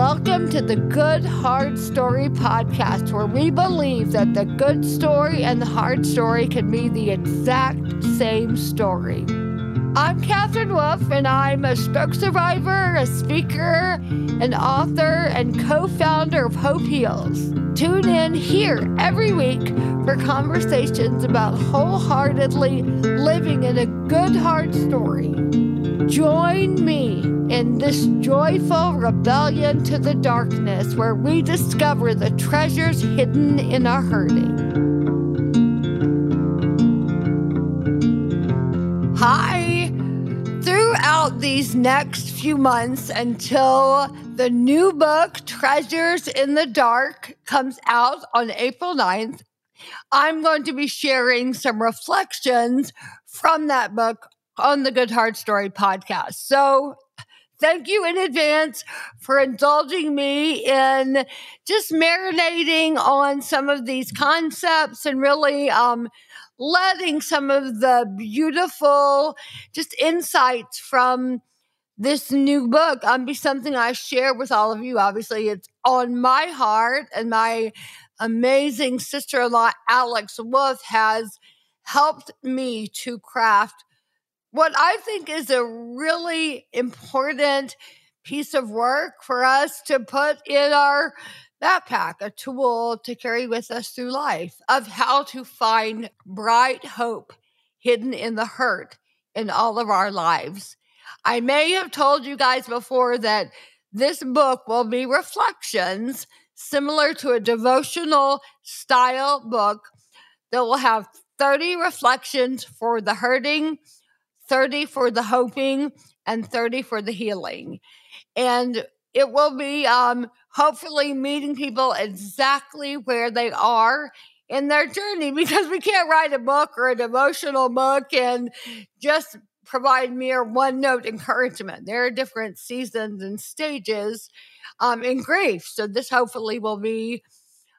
Welcome to the Good Hard Story podcast, where we believe that the good story and the hard story can be the exact same story. I'm Katherine Wolf, and I'm a stroke survivor, a speaker, an author, and co founder of Hope Heals. Tune in here every week for conversations about wholeheartedly living in a good hard story. Join me in this joyful rebellion to the darkness where we discover the treasures hidden in our hurting. Hi! Throughout these next few months until the new book, Treasures in the Dark, comes out on April 9th, I'm going to be sharing some reflections from that book on the Good Hard Story podcast. So thank you in advance for indulging me in just marinating on some of these concepts and really um, letting some of the beautiful just insights from this new book um, be something I share with all of you. Obviously, it's on my heart, and my amazing sister in law, Alex Wolf, has helped me to craft what I think is a really important piece of work for us to put in our backpack, a tool to carry with us through life of how to find bright hope hidden in the hurt in all of our lives. I may have told you guys before that this book will be reflections similar to a devotional style book that will have 30 reflections for the hurting 30 for the hoping, and 30 for the healing. And it will be um, hopefully meeting people exactly where they are in their journey because we can't write a book or a devotional book and just provide mere one note encouragement. There are different seasons and stages um, in grief. So, this hopefully will be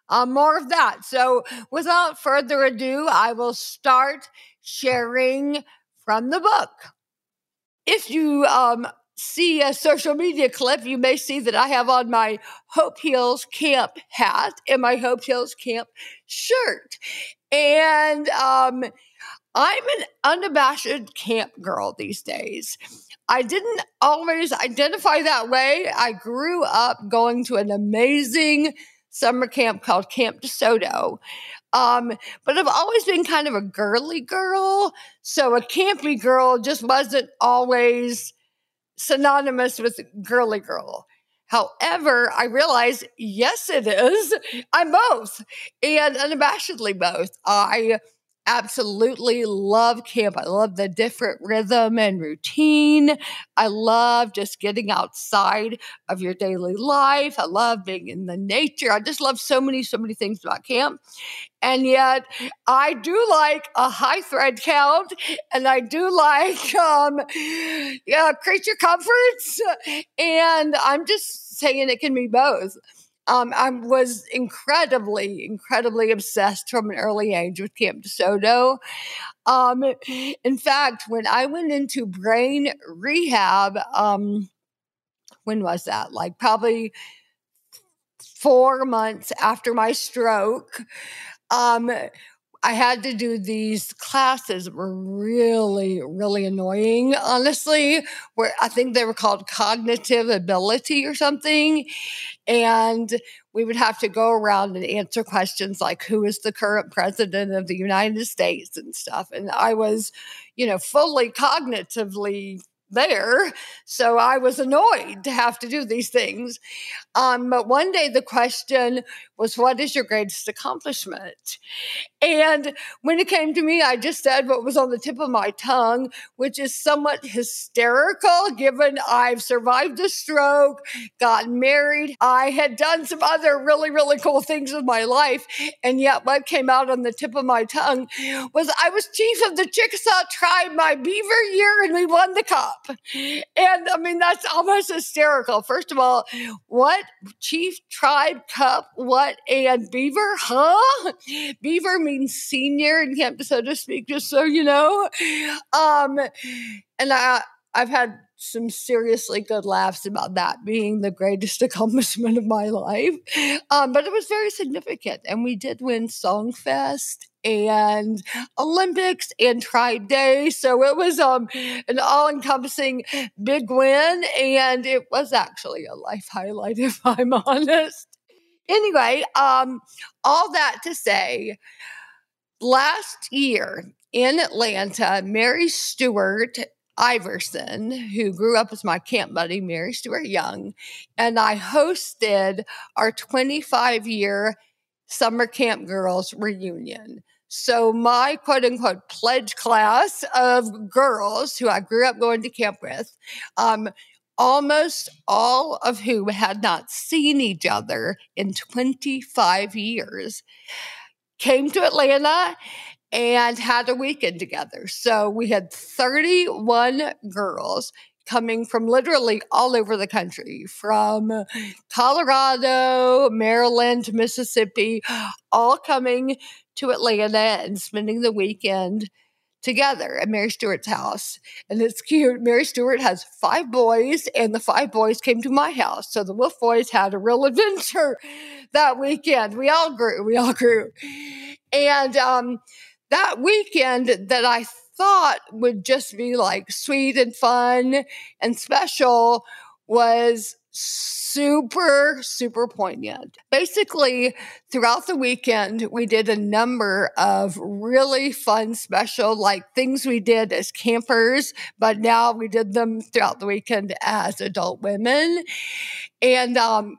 uh, more of that. So, without further ado, I will start sharing from the book. If you um, see a social media clip, you may see that I have on my Hope Heals Camp hat and my Hope Heals Camp shirt. And um, I'm an unabashed camp girl these days. I didn't always identify that way. I grew up going to an amazing summer camp called Camp DeSoto. Um, but I've always been kind of a girly girl. So a campy girl just wasn't always synonymous with girly girl. However, I realized, yes, it is. I'm both and unabashedly both. I absolutely love camp. I love the different rhythm and routine. I love just getting outside of your daily life. I love being in the nature. I just love so many, so many things about camp. And yet I do like a high thread count and I do like um yeah, creature comforts. And I'm just saying it can be both. Um, I was incredibly, incredibly obsessed from an early age with Camp DeSoto. Um, in fact, when I went into brain rehab, um, when was that? Like probably four months after my stroke. I had to do these classes were really, really annoying, honestly, where I think they were called cognitive ability or something. And we would have to go around and answer questions like who is the current president of the United States and stuff. And I was, you know, fully cognitively there. So I was annoyed to have to do these things. Um, but one day the question was, What is your greatest accomplishment? And when it came to me, I just said what was on the tip of my tongue, which is somewhat hysterical given I've survived a stroke, gotten married. I had done some other really, really cool things in my life. And yet, what came out on the tip of my tongue was I was chief of the Chickasaw tribe my beaver year and we won the cup. And I mean, that's almost hysterical. First of all, what chief tribe cup? What and beaver? Huh? Beaver means senior in Camp so to speak, just so you know. Um, and I, I've had some seriously good laughs about that being the greatest accomplishment of my life. Um, but it was very significant. And we did win Songfest and Olympics and Tribe Day. So it was um, an all encompassing big win. And it was actually a life highlight, if I'm honest. Anyway, um, all that to say, last year in Atlanta, Mary Stewart Iverson, who grew up as my camp buddy, Mary Stewart Young, and I hosted our 25 year summer camp girls reunion. So, my quote unquote pledge class of girls who I grew up going to camp with, um, almost all of whom had not seen each other in 25 years, came to Atlanta and had a weekend together. So we had 31 girls coming from literally all over the country, from Colorado, Maryland, Mississippi, all coming to Atlanta and spending the weekend together at Mary Stewart's house. And it's cute. Mary Stewart has five boys, and the five boys came to my house. So the Wolf boys had a real adventure that weekend. We all grew. We all grew. And um, that weekend that I thought would just be like sweet and fun and special was super, super poignant. Basically, throughout the weekend, we did a number of really fun, special, like things we did as campers, but now we did them throughout the weekend as adult women. And um,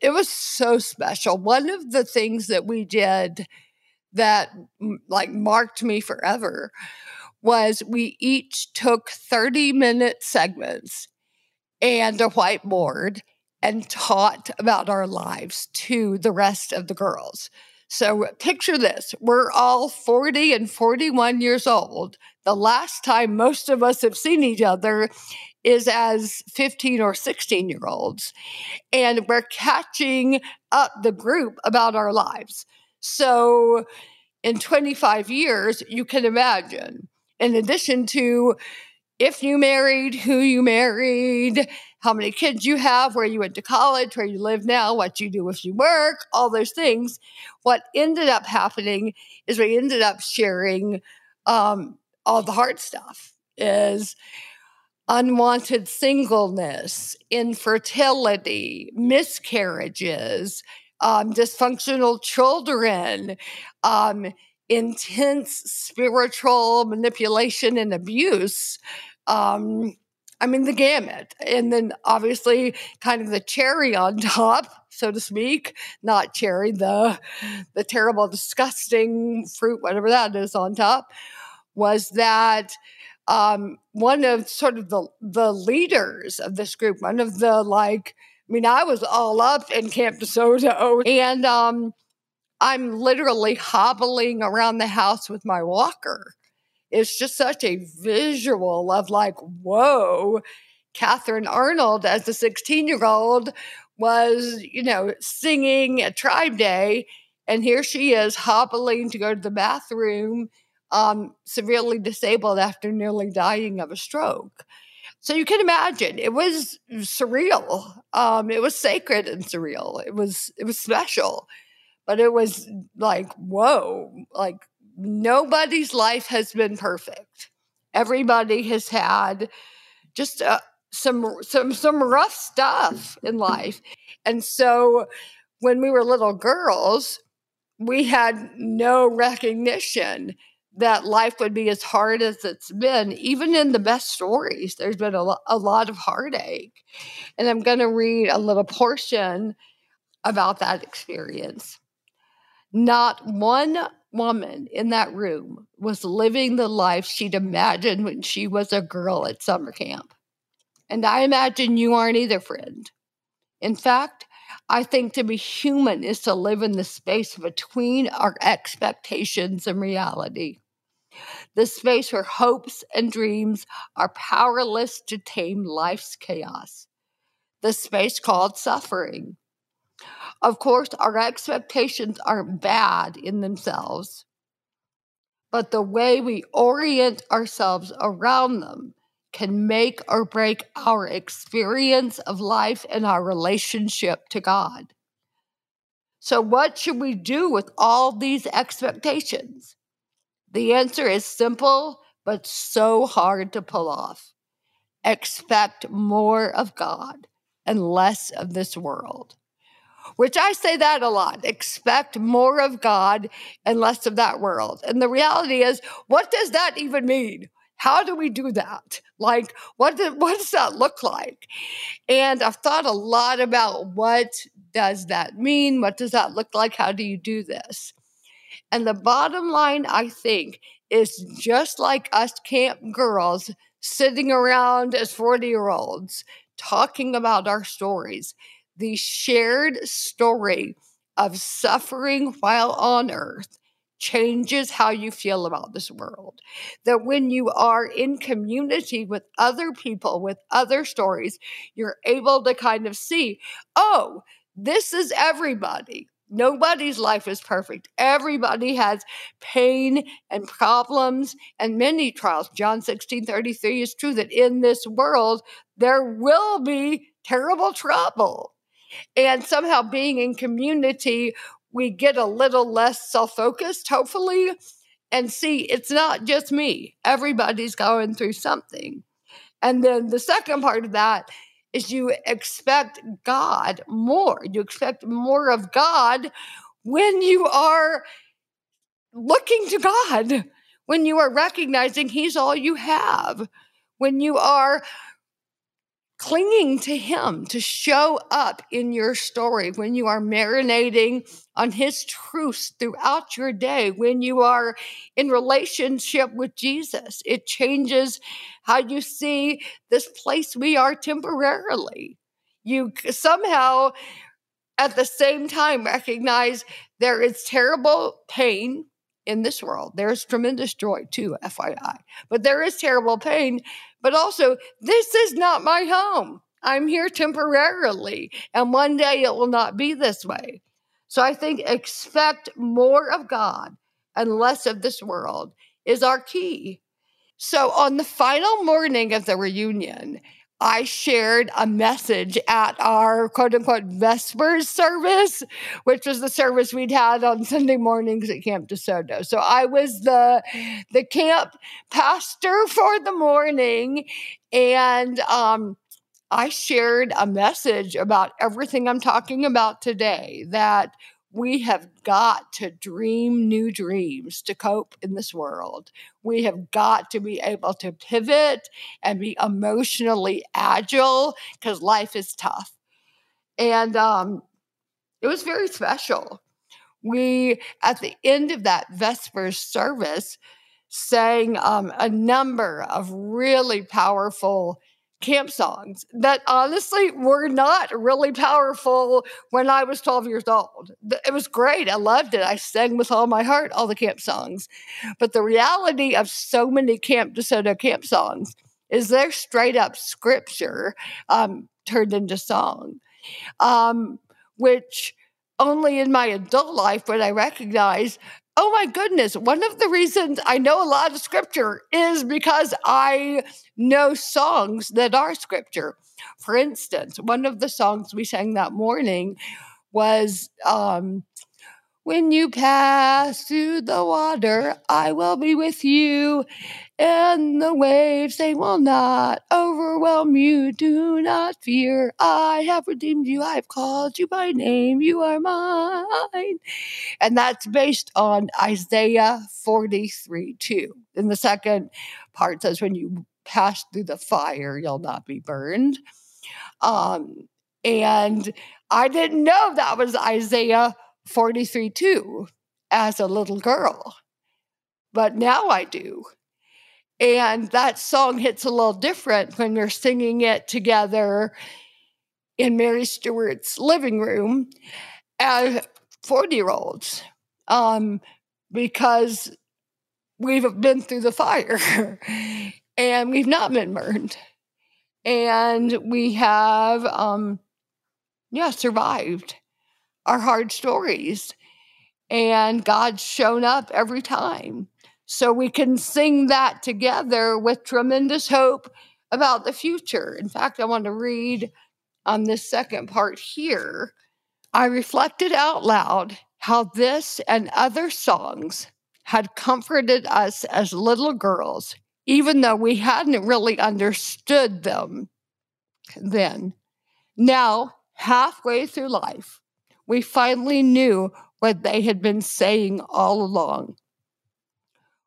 it was so special. One of the things that we did that like marked me forever was we each took 30 minute segments and a whiteboard and taught about our lives to the rest of the girls. So picture this we're all 40 and 41 years old. The last time most of us have seen each other is as 15 or 16 year olds. And we're catching up the group about our lives. So in 25 years, you can imagine, in addition to if you married, who you married, how many kids you have, where you went to college, where you live now, what you do if you work, all those things. What ended up happening is we ended up sharing um, all the hard stuff is unwanted singleness, infertility, miscarriages, um, dysfunctional children, um, intense spiritual manipulation and abuse. Um, I mean, the gamut. And then obviously, kind of the cherry on top, so to speak, not cherry, the, the terrible, disgusting fruit, whatever that is on top, was that um, one of sort of the, the leaders of this group, one of the like, I mean, I was all up in Camp DeSoto and um, I'm literally hobbling around the house with my walker. It's just such a visual of like, whoa, Katherine Arnold as a 16 year old was, you know, singing at Tribe Day. And here she is hobbling to go to the bathroom, um, severely disabled after nearly dying of a stroke. So you can imagine it was surreal. Um, it was sacred and surreal. It was it was special, but it was like whoa! Like nobody's life has been perfect. Everybody has had just uh, some some some rough stuff in life, and so when we were little girls, we had no recognition that life would be as hard as it's been, even in the best stories, there's been a, lo- a lot of heartache. And I'm going to read a little portion about that experience. Not one woman in that room was living the life she'd imagined when she was a girl at summer camp. And I imagine you aren't either, friend. In fact, I think to be human is to live in the space between our expectations and reality the space where hopes and dreams are powerless to tame life's chaos, the space called suffering. Of course, our expectations aren't bad in themselves, but the way we orient ourselves around them can make or break our experience of life and our relationship to God. So, what should we do with all these expectations? The answer is simple, but so hard to pull off. Expect more of God and less of this world. Which I say that a lot. Expect more of God and less of that world. And the reality is, what does that even mean? How do we do that? Like, what, do, what does that look like? And I've thought a lot about what does that mean? What does that look like? How do you do this? And the bottom line, I think, is just like us camp girls sitting around as 40 year olds talking about our stories, the shared story of suffering while on earth changes how you feel about this world. That when you are in community with other people, with other stories, you're able to kind of see, oh, this is everybody. Nobody's life is perfect. Everybody has pain and problems and many trials. John 16 33 is true that in this world there will be terrible trouble. And somehow being in community, we get a little less self focused, hopefully, and see it's not just me. Everybody's going through something. And then the second part of that is you expect God more. You expect more of God when you are looking to God, when you are recognizing He's all you have, when you are clinging to Him to show up in your story, when you are marinating on His truths throughout your day, when you are in relationship with Jesus. It changes how you see this place we are temporarily. You somehow, at the same time, recognize there is terrible pain in this world. There's tremendous joy too, FYI. But there is terrible pain. But also, this is not my home. I'm here temporarily, and one day it will not be this way. So I think expect more of God and less of this world is our key. So on the final morning of the reunion, I shared a message at our quote unquote Vespers service, which was the service we'd had on Sunday mornings at Camp DeSoto. So I was the the camp pastor for the morning, and um, I shared a message about everything I'm talking about today. That we have got to dream new dreams to cope in this world. We have got to be able to pivot and be emotionally agile because life is tough. And um, it was very special. We, at the end of that Vespers service, sang um, a number of really powerful camp songs that honestly were not really powerful when I was 12 years old. It was great. I loved it. I sang with all my heart all the camp songs. But the reality of so many Camp DeSoto camp songs is they're straight up scripture um, turned into song, um, which only in my adult life would I recognize Oh my goodness. One of the reasons I know a lot of scripture is because I know songs that are scripture. For instance, one of the songs we sang that morning was um, When you pass through the water, I will be with you, and the waves, they will not overwhelm you. Do not fear. I have redeemed you. I have called you by name. You are mine. And that's based on Isaiah 43 2. And the second part says, When you pass through the fire, you'll not be burned. Um, and I didn't know that was Isaiah 43 2 as a little girl, but now I do. And that song hits a little different when you're singing it together in Mary Stewart's living room as 40 year olds um, because we've been through the fire and we've not been burned. And we have, um, yeah, survived our hard stories. And God's shown up every time. So we can sing that together with tremendous hope about the future. In fact, I want to read on this second part here. I reflected out loud how this and other songs had comforted us as little girls, even though we hadn't really understood them then. Now, halfway through life, we finally knew what they had been saying all along.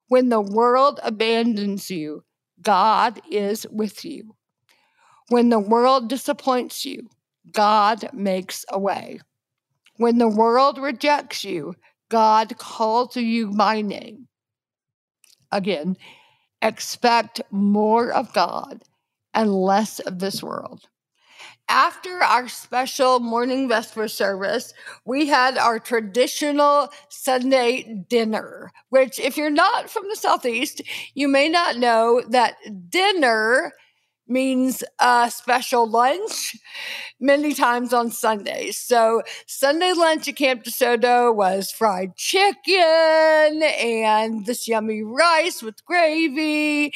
When the world abandons you, God is with you. When the world disappoints you, God makes a way. When the world rejects you, God calls you by name. Again, expect more of God and less of this world. After our special morning Vesper service, we had our traditional Sunday dinner, which, if you're not from the Southeast, you may not know that dinner means a special lunch many times on Sundays. So Sunday lunch at Camp DeSoto was fried chicken and this yummy rice with gravy.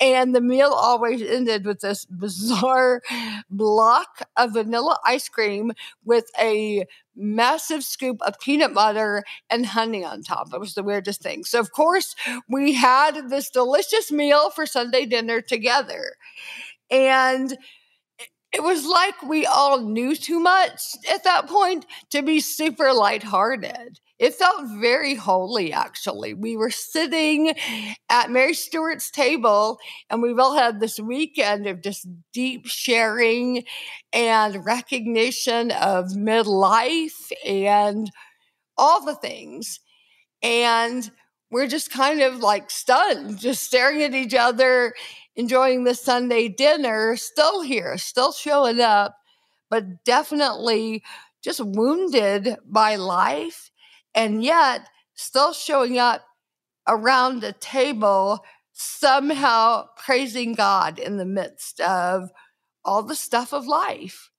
And the meal always ended with this bizarre block of vanilla ice cream with a massive scoop of peanut butter and honey on top. It was the weirdest thing. So, of course, we had this delicious meal for Sunday dinner together. And it was like we all knew too much at that point to be super lighthearted. It felt very holy, actually. We were sitting at Mary Stewart's table, and we've all had this weekend of just deep sharing and recognition of midlife and all the things. And we're just kind of like stunned, just staring at each other enjoying the Sunday dinner, still here, still showing up, but definitely just wounded by life and yet still showing up around the table, somehow praising God in the midst of all the stuff of life.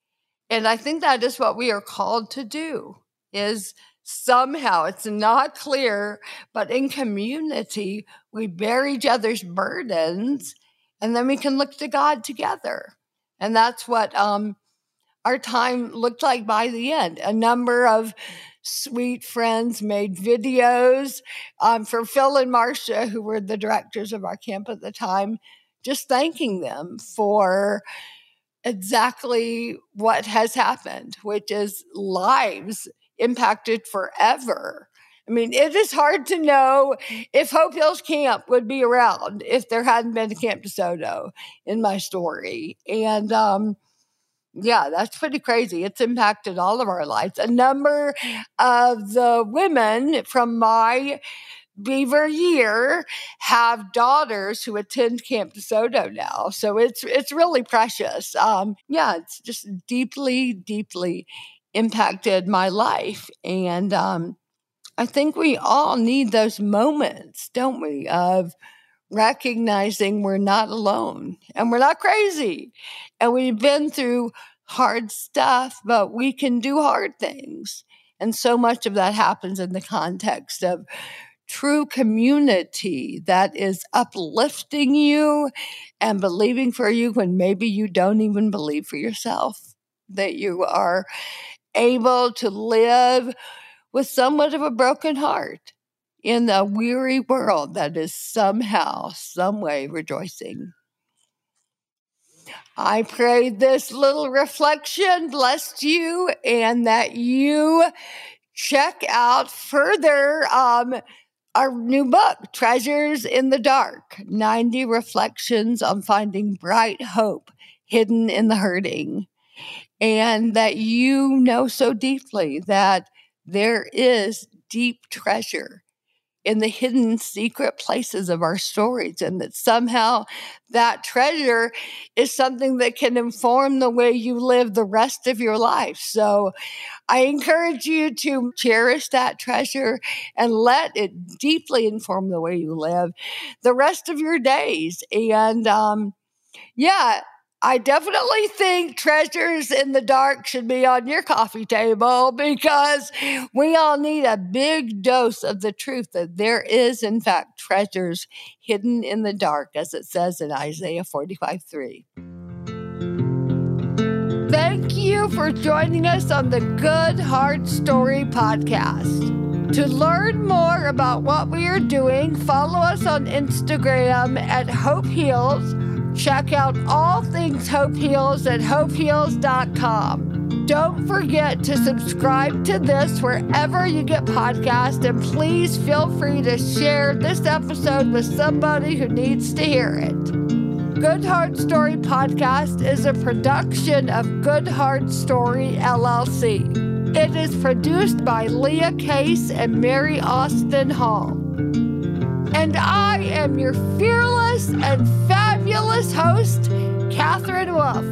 And I think that is what we are called to do is somehow it's not clear, but in community, we bear each other's burdens and then we can look to God together. And that's what um, our time looked like by the end. A number of sweet friends made videos um, for Phil and Marcia, who were the directors of our camp at the time, just thanking them for exactly what has happened, which is lives impacted forever I mean, it is hard to know if Hope Heals Camp would be around if there hadn't been Camp DeSoto in my story. And um, yeah, that's pretty crazy. It's impacted all of our lives. A number of the women from my Beaver year have daughters who attend Camp DeSoto now. So it's it's really precious. Um, yeah, it's just deeply, deeply impacted my life. And um, I think we all need those moments, don't we, of recognizing we're not alone and we're not crazy. And we've been through hard stuff, but we can do hard things. And so much of that happens in the context of true community that is uplifting you and believing for you when maybe you don't even believe for yourself, that you are able to live with somewhat of a broken heart in a weary world that is somehow, some way rejoicing. I pray this little reflection blessed you and that you check out further um, our new book, Treasures in the Dark 90 Reflections on Finding Bright Hope Hidden in the Hurting. And that you know so deeply that there is deep treasure in the hidden secret places of our stories, and that somehow that treasure is something that can inform the way you live the rest of your life. So I encourage you to cherish that treasure and let it deeply inform the way you live the rest of your days. And um, yeah, I definitely think treasures in the dark should be on your coffee table because we all need a big dose of the truth that there is, in fact, treasures hidden in the dark, as it says in Isaiah 45 3. Thank you for joining us on the Good Hard Story podcast. To learn more about what we are doing, follow us on Instagram at Hope Heals Check out all things Hope Heals at hopeheals.com. Don't forget to subscribe to this wherever you get podcasts, and please feel free to share this episode with somebody who needs to hear it. Good Hard Story Podcast is a production of Good Hard Story LLC. It is produced by Leah Case and Mary Austin Hall. And I am your fearless and fabulous host, Katherine Wolf.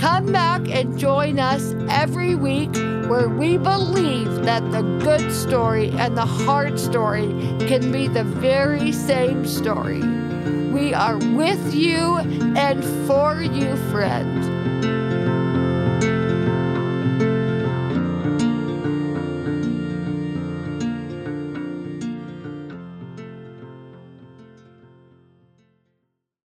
Come back and join us every week where we believe that the good story and the hard story can be the very same story. We are with you and for you, friend.